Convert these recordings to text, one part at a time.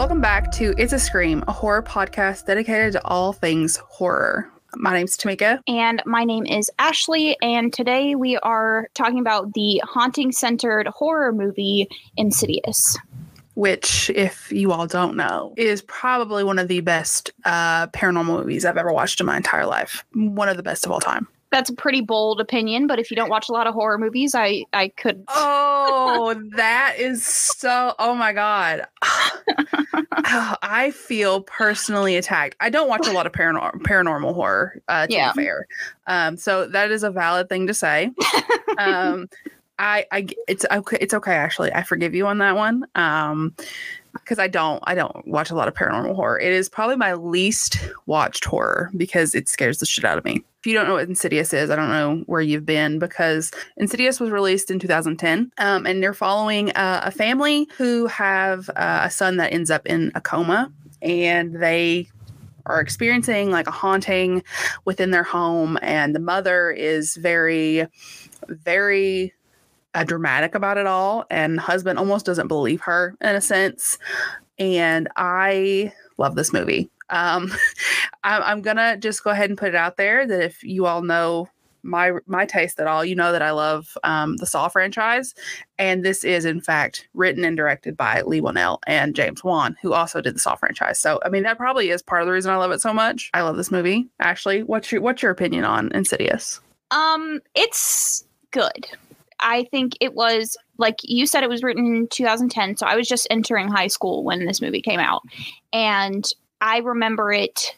Welcome back to It's a Scream, a horror podcast dedicated to all things horror. My name's Temecka. And my name is Ashley. And today we are talking about the haunting centered horror movie Insidious. Which, if you all don't know, is probably one of the best uh, paranormal movies I've ever watched in my entire life. One of the best of all time that's a pretty bold opinion, but if you don't watch a lot of horror movies, I I could. Oh, that is so. Oh my god, oh, I feel personally attacked. I don't watch a lot of paranormal paranormal horror. Uh, to yeah. be fair, um, so that is a valid thing to say. um, I, I, it's okay. It's okay. Actually, I forgive you on that one. Um, because I don't I don't watch a lot of paranormal horror. It is probably my least watched horror because it scares the shit out of me. If you don't know what Insidious is, I don't know where you've been because Insidious was released in 2010, um, and they're following uh, a family who have uh, a son that ends up in a coma, and they are experiencing like a haunting within their home, and the mother is very, very uh, dramatic about it all, and husband almost doesn't believe her in a sense. And I love this movie. Um, I, am gonna just go ahead and put it out there that if you all know my my taste at all, you know that I love um, the Saw franchise, and this is in fact written and directed by Leigh Whannell and James Wan, who also did the Saw franchise. So I mean that probably is part of the reason I love it so much. I love this movie. Ashley, what's your what's your opinion on Insidious? Um, it's good. I think it was like you said, it was written in 2010. So I was just entering high school when this movie came out. And I remember it.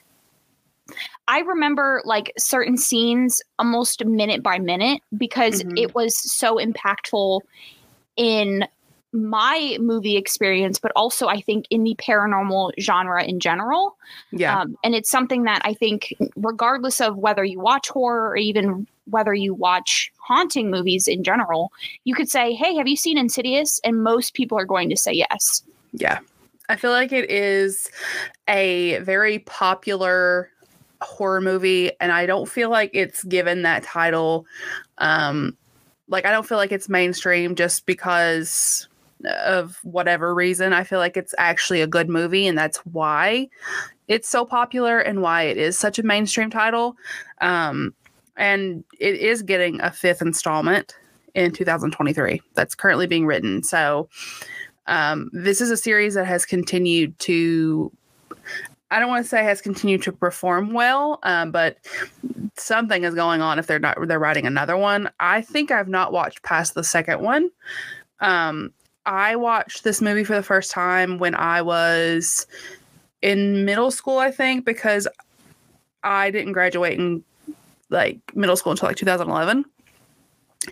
I remember like certain scenes almost minute by minute because mm-hmm. it was so impactful in my movie experience, but also I think in the paranormal genre in general. Yeah. Um, and it's something that I think, regardless of whether you watch horror or even whether you watch haunting movies in general, you could say, Hey, have you seen Insidious? And most people are going to say yes. Yeah. I feel like it is a very popular horror movie, and I don't feel like it's given that title. Um, like, I don't feel like it's mainstream just because of whatever reason. I feel like it's actually a good movie, and that's why it's so popular and why it is such a mainstream title. Um, and it is getting a fifth installment in 2023 that's currently being written. So, um, this is a series that has continued to I don't want to say has continued to perform well, um, but something is going on if they're not they're writing another one. I think I've not watched past the second one. Um, I watched this movie for the first time when I was in middle school, I think, because I didn't graduate in like middle school until like 2011.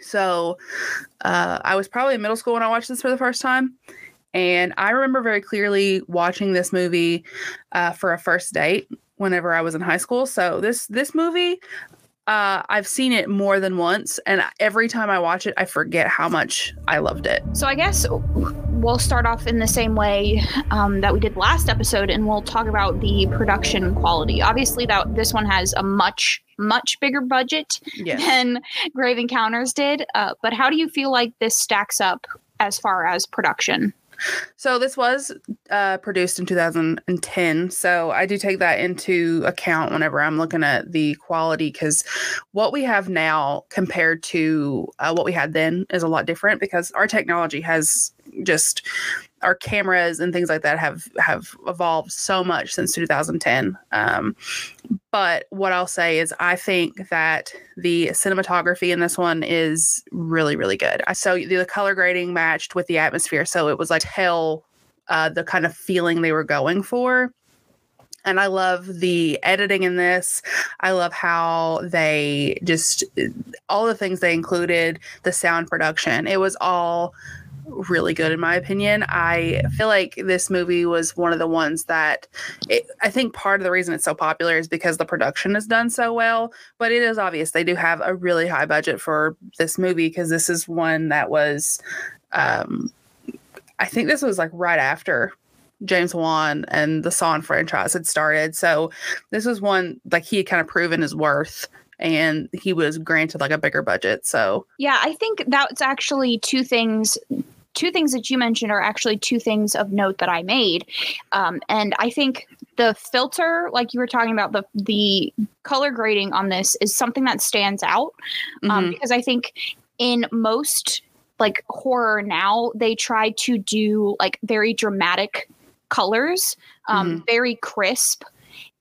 So uh, I was probably in middle school when I watched this for the first time. And I remember very clearly watching this movie uh, for a first date whenever I was in high school. So this this movie, uh, I've seen it more than once, and every time I watch it, I forget how much I loved it. So I guess we'll start off in the same way um, that we did last episode, and we'll talk about the production quality. Obviously, that this one has a much much bigger budget yes. than Grave Encounters did. Uh, but how do you feel like this stacks up as far as production? So this was uh, produced in 2010. So I do take that into account whenever I'm looking at the quality because what we have now compared to uh, what we had then is a lot different because our technology has just our cameras and things like that have have evolved so much since 2010 um, but what i'll say is i think that the cinematography in this one is really really good so the color grading matched with the atmosphere so it was like tell uh, the kind of feeling they were going for and I love the editing in this. I love how they just all the things they included, the sound production. It was all really good in my opinion. I feel like this movie was one of the ones that it, I think part of the reason it's so popular is because the production is done so well. But it is obvious they do have a really high budget for this movie because this is one that was, um, I think this was like right after James Wan and the Saw franchise had started. So this was one like he had kind of proven his worth and he was granted like a bigger budget. So yeah, I think that's actually two things two things that you mentioned are actually two things of note that I made. Um, and I think the filter, like you were talking about, the the color grading on this is something that stands out um, Mhm. because I think in most like horror now they try to do like very dramatic colors, um, very crisp,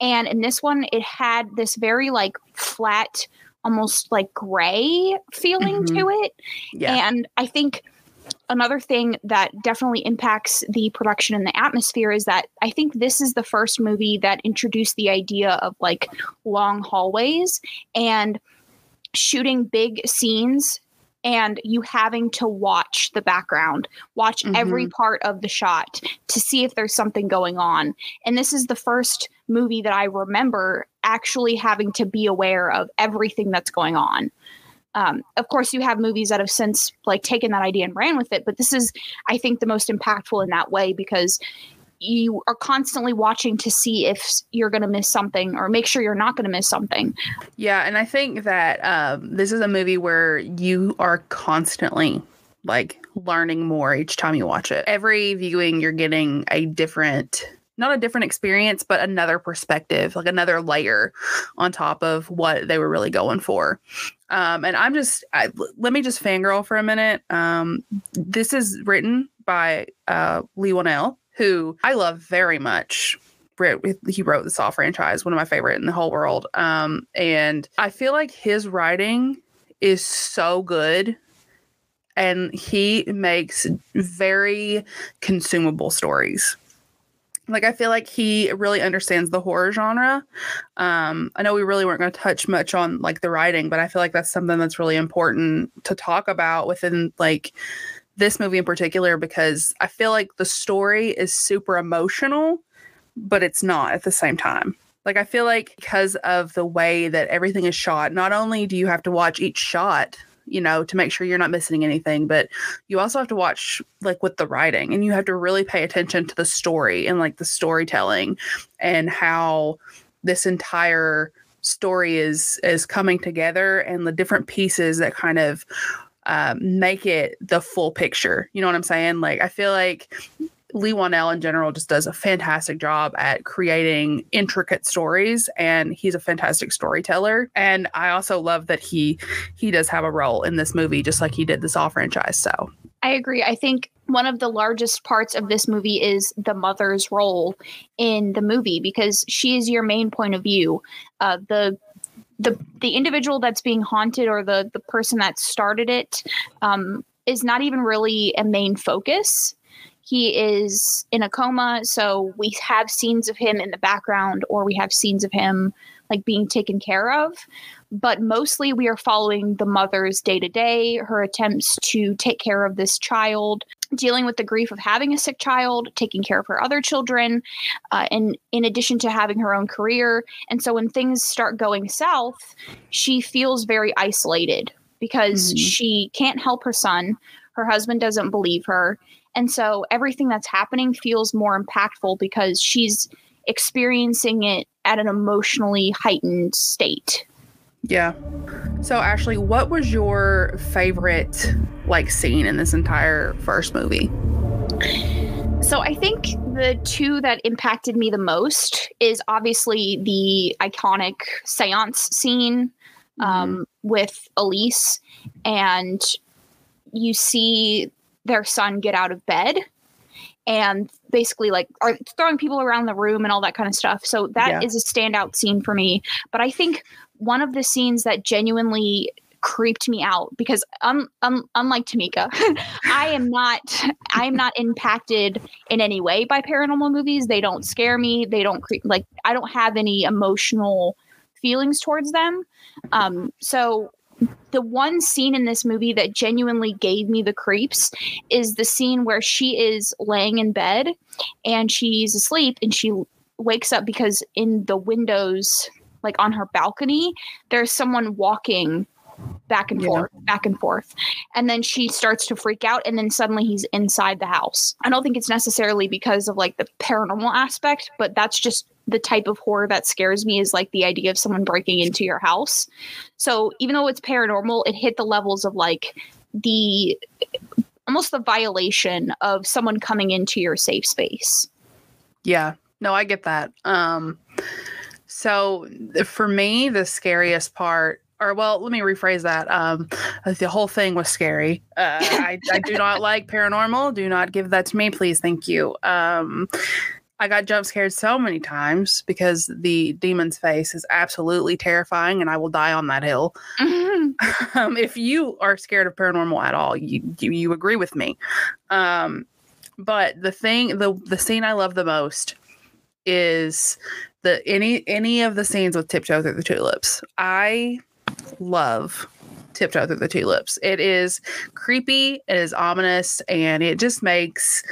and in this one it had this very like flat, almost like gray feeling to it. Yeah. And I think another thing that definitely impacts the production and the atmosphere is that I think this is the first movie that introduced the idea of like long hallways and shooting big scenes and you having to watch the background, watch every mm-hmm. part of the shot to see if there's something going on. And this is the first movie that I remember actually having to be aware of everything that's going on. Um, of course, you have movies that have since like taken that idea and ran with it, but this is, I think, the most impactful in that way because you are constantly watching to see if you're going to miss something or make sure you're not going to miss something. Yeah, and I think that um, this is a movie where you are constantly like learning more each time you watch it. Every viewing, you're getting a different, not a different experience, but another perspective, like another layer on top of what they were really going for. Um, and I'm just, I, let me just fangirl for a minute. Um, this is written by uh, Leigh Whannell, who I love very much he wrote the Saw franchise, one of my favorite in the whole world. Um, and I feel like his writing is so good, and he makes very consumable stories. Like I feel like he really understands the horror genre. Um, I know we really weren't going to touch much on like the writing, but I feel like that's something that's really important to talk about within like this movie in particular because I feel like the story is super emotional, but it's not at the same time. Like I feel like because of the way that everything is shot, not only do you have to watch each shot, you know, to make sure you're not missing anything, but you also have to watch like with the writing and you have to really pay attention to the story and like the storytelling and how this entire story is is coming together and the different pieces that kind of um, make it the full picture. You know what I'm saying? Like, I feel like Leigh Whannell in general just does a fantastic job at creating intricate stories, and he's a fantastic storyteller. And I also love that he he does have a role in this movie, just like he did the Saw franchise. So I agree. I think one of the largest parts of this movie is the mother's role in the movie because she is your main point of view. Uh, the the the individual that's being haunted or the the person that started it um, is not even really a main focus. He is in a coma, so we have scenes of him in the background, or we have scenes of him like being taken care of. But mostly, we are following the mother's day to day, her attempts to take care of this child, dealing with the grief of having a sick child, taking care of her other children, uh, and in addition to having her own career. And so, when things start going south, she feels very isolated because Mhm. she can't help her son. Her husband doesn't believe her. And so, everything that's happening feels more impactful because she's experiencing it at an emotionally heightened state. yeah. So Ashley, what was your favorite like scene in this entire first movie? So I think the two that impacted me the most is obviously the iconic seance scene um, with Elise, and you see their son get out of bed and basically like are throwing people around the room and all that kind of stuff. So that is Yeah. a standout scene for me. But I think one of the scenes that genuinely creeped me out because um, um unlike Temecka, I am not I am not impacted in any way by paranormal movies. They don't scare me. They don't creep like I don't have any emotional feelings towards them. Um so the one scene in this movie that genuinely gave me the creeps is the scene where she is laying in bed and she's asleep and she wakes up because in the windows like on her balcony there's someone walking back and Yeah. forth back and forth and then she starts to freak out and then suddenly he's inside the house i don't think it's necessarily because of like the paranormal aspect but that's just the type of horror that scares me is like the idea of someone breaking into your house so even though it's paranormal it hit the levels of like the almost the violation of someone coming into your safe space. Yeah. No, I get that. Um so for me, the scariest part or well, let me rephrase that. Um, the whole thing was scary. Uh, I, I do not like paranormal. Do not give that to me, please. Thank you. Um, I got jump scared so many times because the demon's face is absolutely terrifying, and I will die on that hill. Mm-hmm. Um, if you are scared of paranormal at all, you you, you agree with me. Um, but the thing, the the scene I love the most is the any any of the scenes with tiptoe through the tulips. I love tiptoe through the tulips. It is creepy, it is ominous, and it just makes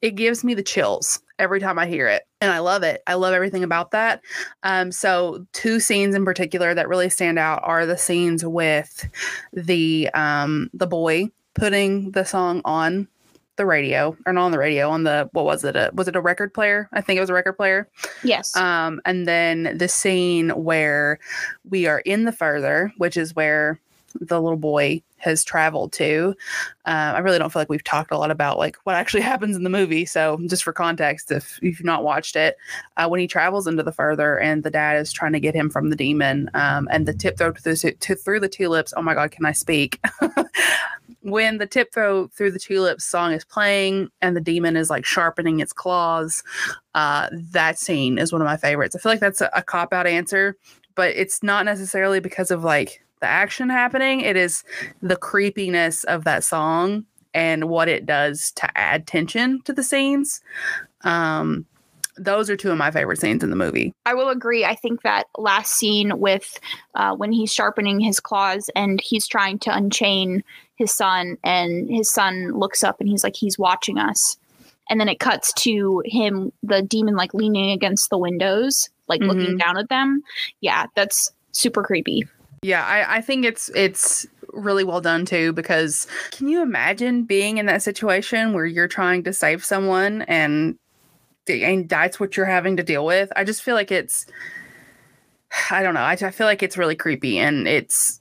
it gives me the chills every time I hear it. And I love it. I love everything about that. Um, so two scenes in particular that really stand out are the scenes with the um the boy putting the song on the radio or not on the radio on the what was it a, was it a record player i think it was a record player yes um and then the scene where we are in the further which is where the little boy has traveled to. Uh, I really don't feel like we've talked a lot about like what actually happens in the movie. So just for context, if you've not watched it, uh, when he travels into the further and the dad is trying to get him from the demon um, and the tiptoe through, to, through the tulips. Oh my God, can I speak? when the tiptoe through the tulips song is playing and the demon is like sharpening its claws, uh, that scene is one of my favorites. I feel like that's a, a cop out answer, but it's not necessarily because of like the action happening. It is the creepiness of that song and what it does to add tension to the scenes. Um, those are two of my favorite scenes in the movie. I will agree. I think that last scene with uh, when he's sharpening his claws and he's trying to unchain his son, and his son looks up and he's like, he's watching us. And then it cuts to him, the demon, like leaning against the windows, like mm-hmm. looking down at them. Yeah, that's super creepy. Yeah, I, I think it's it's really well done too because can you imagine being in that situation where you're trying to save someone and and that's what you're having to deal with. I just feel like it's, I don't know. I, I feel like it's really creepy and it's,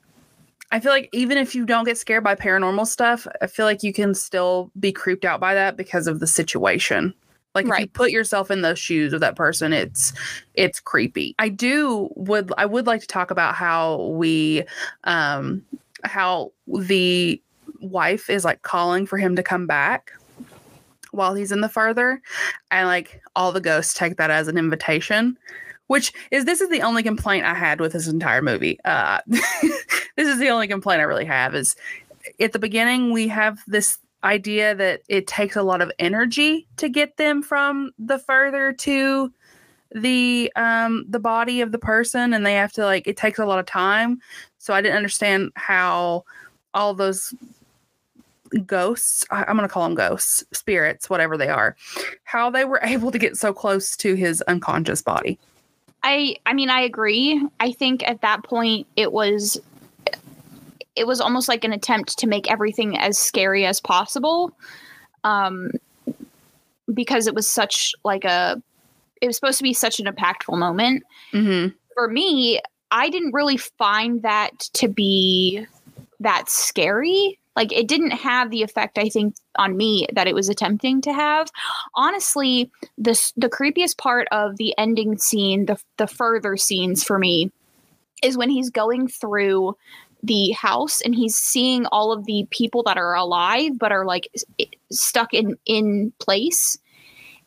I feel like even if you don't get scared by paranormal stuff, I feel like you can still be creeped out by that because of the situation. Like right. if you put yourself in those shoes of that person, it's it's creepy. I do would I would like to talk about how we um how the wife is like calling for him to come back while he's in the further and like all the ghosts take that as an invitation which is this is the only complaint i had with this entire movie uh this is the only complaint i really have is at the beginning we have this idea that it takes a lot of energy to get them from the further to the um the body of the person and they have to like it takes a lot of time. So i didn't understand how all those ghosts I, am going to call them ghosts spirits whatever they are how they were able to get so close to his unconscious body. I i mean i agree. I think at that point it was it was almost like an attempt to make everything as scary as possible um because it was such like a it was supposed to be such an impactful moment mm-hmm. for me i didn't really find that to be that scary like it didn't have the effect I think on me that it was attempting to have. Honestly, the the creepiest part of the ending scene, the the further scenes for me, is when he's going through the house and he's seeing all of the people that are alive but are like stuck in in place.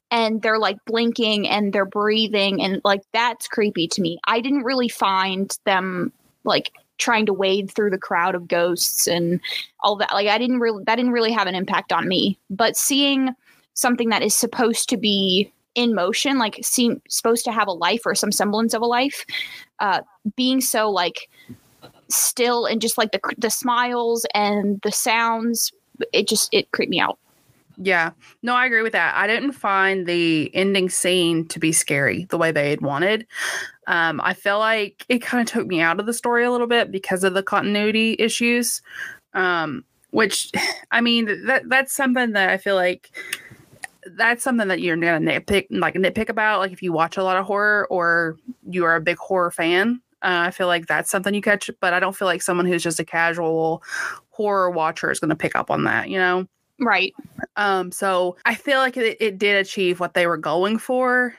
And they're like blinking and they're breathing and like that's creepy to me. I didn't really find them like trying to wade through the crowd of ghosts and all that. Like i didn't really that didn't really have an impact on me. But seeing something that is supposed to be in motion like seem supposed to have a life or some semblance of a life uh being so like still and just like the the smiles and the sounds it just it creeped me out yeah. No, I agree with that. I didn't find the ending scene to be scary the way they had wanted. Um, I feel like it kind of took me out of the story a little bit because of the continuity issues. Um, which I mean that that's something that I feel like that's something that you're gonna nitpick like nitpick about. Like if you watch a lot of horror or you are a big horror fan, uh, I feel like that's something you catch. But I don't feel like someone who's just a casual horror watcher is gonna pick up on that. You know. Right. Um, so I feel like it, it did achieve what they were going for,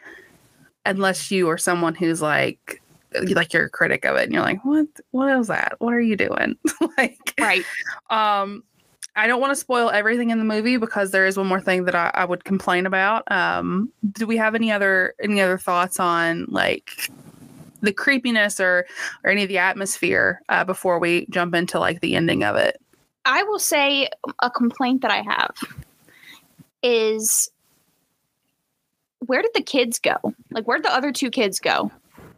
unless you are someone who's like, like you're a critic of it, and you're like, what? What is that? What are you doing? like, Right. um, I don't want to spoil everything in the movie because there is one more thing that I, I would complain about. Um, do we have any other any other thoughts on like the creepiness or or any of the atmosphere uh, before we jump into like the ending of it? I will say a complaint that I have is where did the kids go? Like where'd the other two kids go?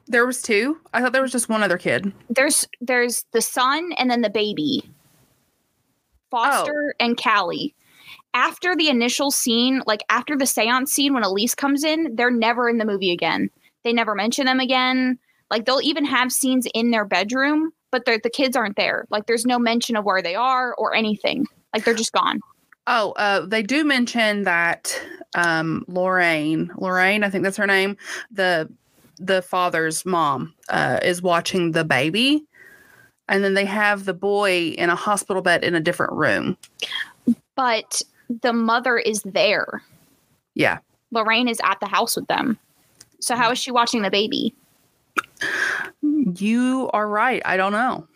There was two. I thought there was just one other kid. There's there's the son and then the baby. Foster and Kali. After the initial scene, like after the seance scene when Elise comes in, they're never in the movie again. They never mention them again. Like they'll even have scenes in their bedroom, but the kids aren't there. Like there's no mention of where they are or anything. Like they're just gone. Oh, uh, they do mention that um, Lorraine, Lorraine, I think that's her name, the the father's mom, uh, is watching the baby, and then they have the boy in a hospital bed in a different room. But the mother is there. Yeah, Lorraine is at the house with them. So how is she watching the baby? You are right. I don't know.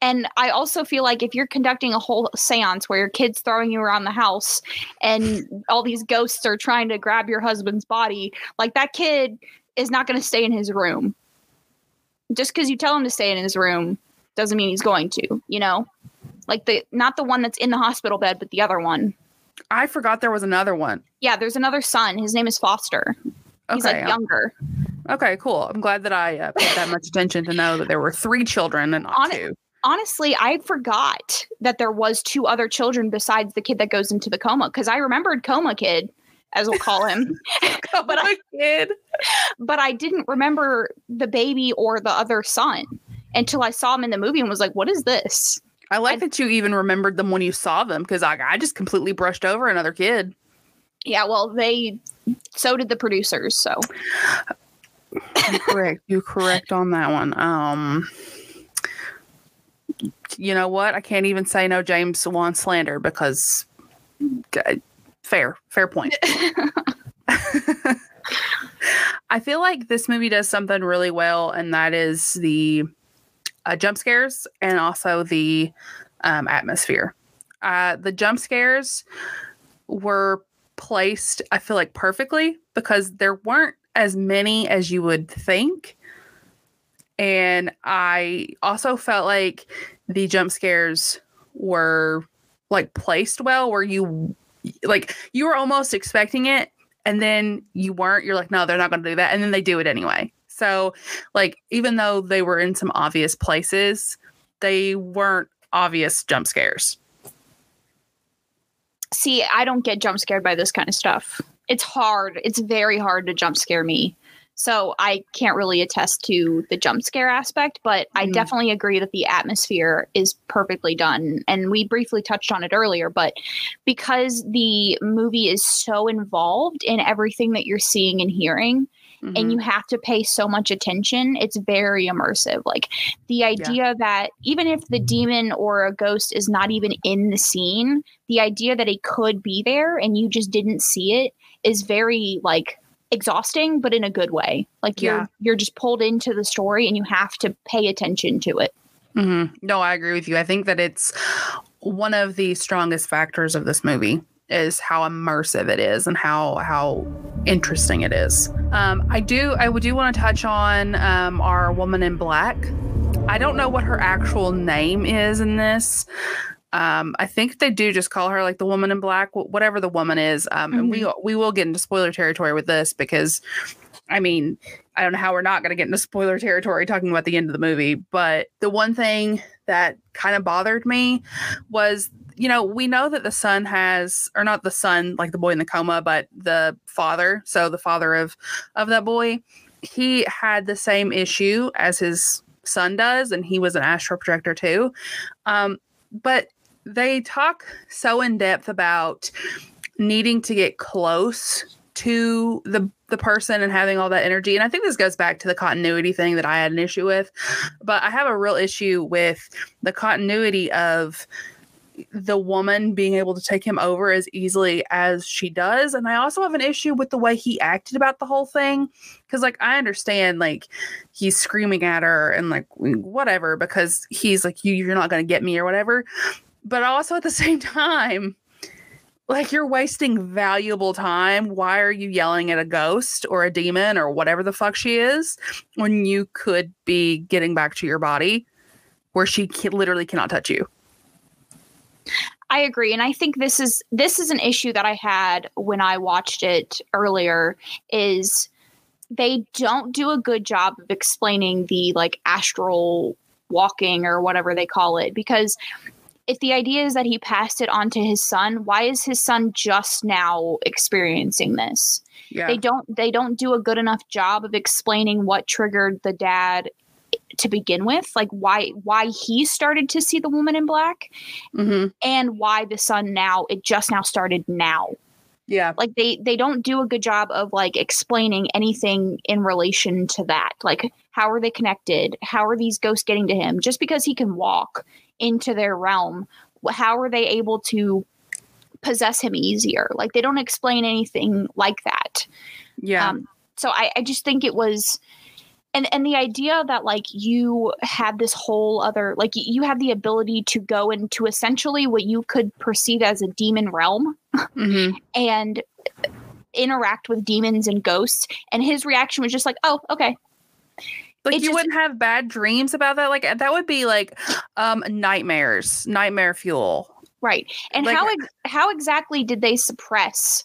And I also feel like if you're conducting a whole seance where your kid's throwing you around the house and all these ghosts are trying to grab your husband's body, like that kid is not going to stay in his room. Just because you tell him to stay in his room doesn't mean he's going to, you know? Like the not the one that's in the hospital bed, but the other one. I forgot there was another one. Yeah, there's another son. His name is Foster. He's Okay, like um, younger. Okay, cool. I'm glad that I uh, paid that much attention to know that there were three children and not On- two. honestly, I forgot that there was two other children besides the kid that goes into the coma because I remembered coma kid, as we'll call him, but I kid. but I didn't remember the baby or the other son until I saw him in the movie and was like, "What is this?" I like And- that you even remembered them when you saw them because I, I just completely brushed over another kid. Yeah, well, they so did the producers. So correct. You correct on that one. Um, you know what? I can't even say no James Wan slander because fair, fair point. I feel like this movie does something really well, and that is the uh, jump scares and also the um, atmosphere. Uh, the jump scares were placed, I feel like, perfectly because there weren't as many as you would think. And I also felt like the jump scares were like placed well, where you like you were almost expecting it and then you weren't. You're like, no, they're not going to do that. And then they do it anyway. So, like, even though they were in some obvious places, they weren't obvious jump scares. see, I don't get jump scared by this kind of stuff. It's hard. It's very hard to jump scare me. So I can't really attest to the jump scare aspect, but I Mhm. definitely agree that the atmosphere is perfectly done. And we briefly touched on it earlier, but because the movie is so involved in everything that you're seeing and hearing, Mm-hmm. and you have to pay so much attention it's very immersive like the idea that even if the demon or a ghost is not even in the scene the idea that it could be there and you just didn't see it is very like exhausting but in a good way like you're Yeah. you're just pulled into the story and you have to pay attention to it hmm No, I agree with you. I think that it's one of the strongest factors of this movie is how immersive it is and how how interesting it is. Um, I do I do want to touch on um, our woman in black. I don't know what her actual name is in this. Um, I think they do just call her like the woman in black, whatever the woman is. Um, And we we will get into spoiler territory with this because, I mean, I don't know how we're not going to get into spoiler territory talking about the end of the movie. But the one thing that kind of bothered me was, you know, we know that the son has, or not the son, like the boy in the coma, but the father. So the father of of that boy, he had the same issue as his son does, and he was an astral projector too. Um, but they talk so in depth about needing to get close to the the person and having all that energy and i think this goes back to the continuity thing that i had an issue with but i have a real issue with the continuity of the woman being able to take him over as easily as she does. And I also have an issue with the way he acted about the whole thing. Cause like I understand like he's screaming at her and like whatever, because he's like, you you're not gonna get me or whatever. But also at the same time, like you're wasting valuable time. Why are you yelling at a ghost or a demon or whatever the fuck she is when you could be getting back to your body where she ca- literally cannot touch you? I agree, and I think this is this is an issue that I had when I watched it earlier. Is they don't do a good job of explaining the like astral walking or whatever they call it because if the idea is that he passed it on to his son why is his son just now experiencing this? Yeah. they don't they don't do a good enough job of explaining what triggered the dad to begin with like why why he started to see the woman in black hmm and why the son now it just now started now Yeah. like they they don't do a good job of like explaining anything in relation to that. Like how are they connected? How are these ghosts getting to him? Just because he can walk into their realm how are they able to possess him easier? Like they don't explain anything like that. Yeah. um, so I, I just think it was and and the idea that like you had this whole other like you had the ability to go into essentially what you could perceive as a demon realm hmm and interact with demons and ghosts and his reaction was just like oh okay Like It you just- wouldn't have bad dreams about that. Like that would be like um nightmares, nightmare fuel. right and Like- how how exactly did they suppress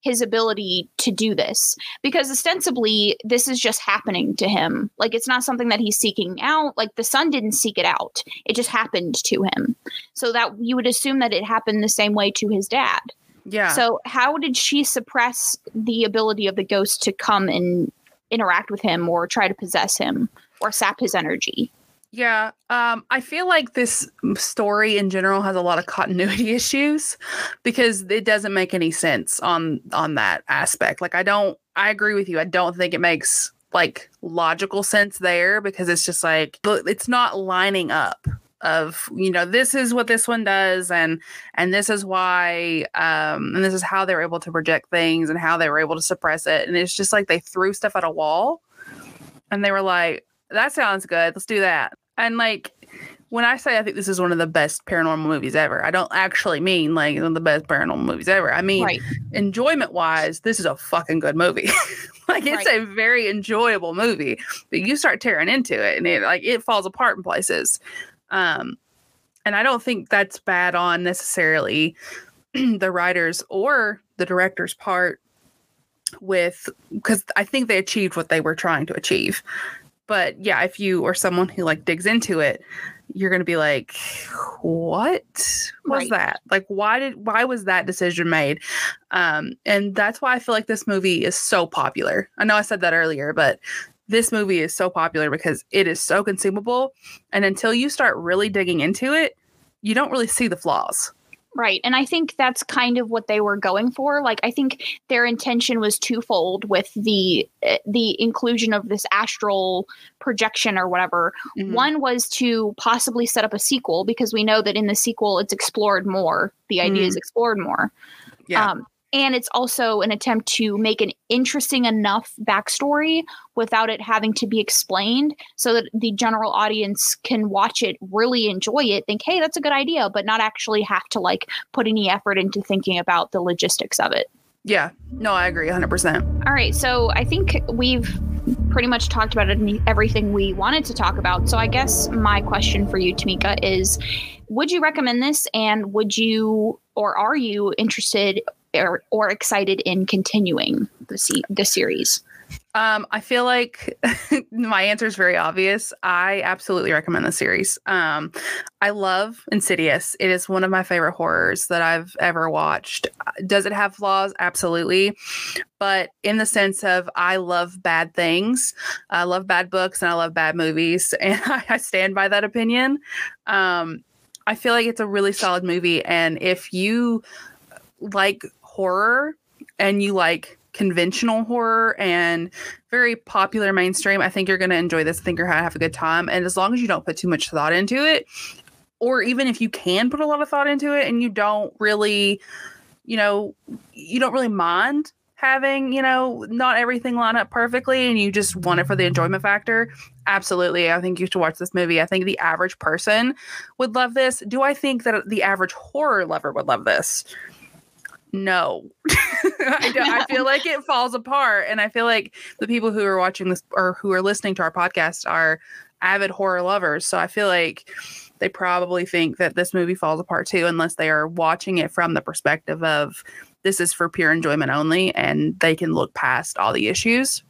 his ability to do this. Because ostensibly this is just happening to him. Like it's not something that he's seeking out. Like the son didn't seek it out. It just happened to him. So that you would assume that it happened the same way to his dad. Yeah. so how did she suppress the ability of the ghost to come and interact with him or try to possess him or sap his energy Yeah, um, I feel like this story in general has a lot of continuity issues because it doesn't make any sense on on that aspect. Like, I don't, I agree with you. I don't think it makes like logical sense there because it's just like it's not lining up. Of you know, this is what this one does, and and this is why, um, and this is how they were able to project things and how they were able to suppress it, and it's just like they threw stuff at a wall, and they were like, that sounds good. Let's do that. And like when I say I think this is one of the best paranormal movies ever, I don't actually mean like one of the best paranormal movies ever. I mean right enjoyment wise, this is a fucking good movie. like it's Right. a very enjoyable movie. But you start tearing into it and it like it falls apart in places. Um and I don't think that's bad on necessarily the writers or the director's part with because I think they achieved what they were trying to achieve. But yeah, if you or someone who like digs into it, you're gonna be like, what was Right. that? Like, why did why was that decision made? Um, and that's why I feel like this movie is so popular. I know I said that earlier, but this movie is so popular because it is so consumable. And until you start really digging into it, you don't really see the flaws. Right. And I think that's kind of what they were going for. Like I think their intention was twofold with the uh, the inclusion of this astral projection or whatever. Mhm. One was to possibly set up a sequel because we know that in the sequel it's explored more. The idea is explored more. Yeah. Um and it's also an attempt to make an interesting enough backstory without it having to be explained so that the general audience can watch it, really enjoy it, think, hey, that's a good idea, but not actually have to like put any effort into thinking about the logistics of it. yeah. No, I agree 100%. All right. So I think we've pretty much talked about everything we wanted to talk about. So I guess my question for you, Temecka, is would you recommend this and would you or are you interested or, or excited in continuing the, se- the series? Um, I feel like my answer is very obvious. I absolutely recommend the series. Um, I love Insidious. It is one of my favorite horrors that I've ever watched. Does it have flaws? Absolutely. But in the sense of I love bad things, I love bad books, and I love bad movies, and I, I stand by that opinion. Um, I feel like it's a really solid movie, and if you like horror and you like conventional horror and very popular mainstream, I think you're going to enjoy this. I think you're going to have a good time. And as long as you don't put too much thought into it, or even if you can put a lot of thought into it and you don't really, you know, you don't really mind having, you know, not everything line up perfectly and you just want it for the enjoyment factor, absolutely. I think you should watch this movie. I think the average person would love this. Do I think that the average horror lover would love this? No. I, I feel like it falls apart. And I feel like the people who are watching this or who are listening to our podcast are avid horror lovers. So I feel like they probably think that this movie falls apart too, unless they are watching it from the perspective of this is for pure enjoyment only and they can look past all the issues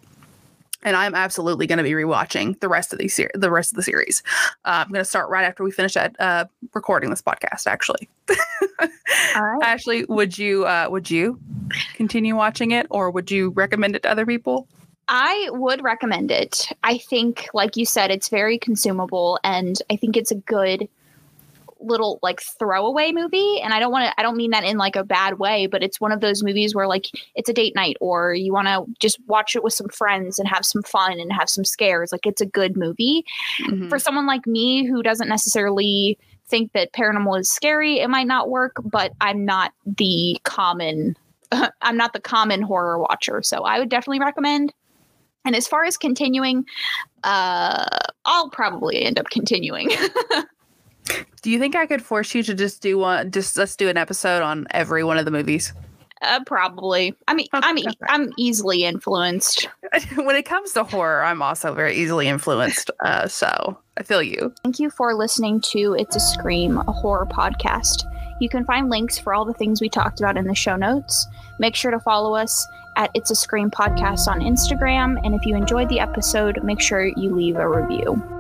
and I'm absolutely going to be rewatching the rest of the ser- the rest of the series. Uh, I'm going to start right after we finish at uh, recording this podcast. Actually, Ashley, would you uh, would you continue watching it, or would you recommend it to other people? I would recommend it. I think, like you said, it's very consumable, and I think it's a good little like throwaway movie and i don't want to i don't mean that in like a bad way but it's one of those movies where like it's a date night or you want to just watch it with some friends and have some fun and have some scares like it's a good movie. Mm-hmm. for someone like me who doesn't necessarily think that paranormal is scary it might not work but i'm not the common i'm not the common horror watcher so i would definitely recommend. And as far as continuing uh i'll probably end up continuing Do you think I could force you to just do one? Just let's do an episode on every one of the movies. Uh, probably. I mean, okay. I'm e- I'm easily influenced. when it comes to horror, I'm also very easily influenced. Uh, so I feel you. Thank you for listening to It's a Scream, a horror podcast. You can find links for all the things we talked about in the show notes. Make sure to follow us at It's a Scream podcast on Instagram. And if you enjoyed the episode, make sure you leave a review.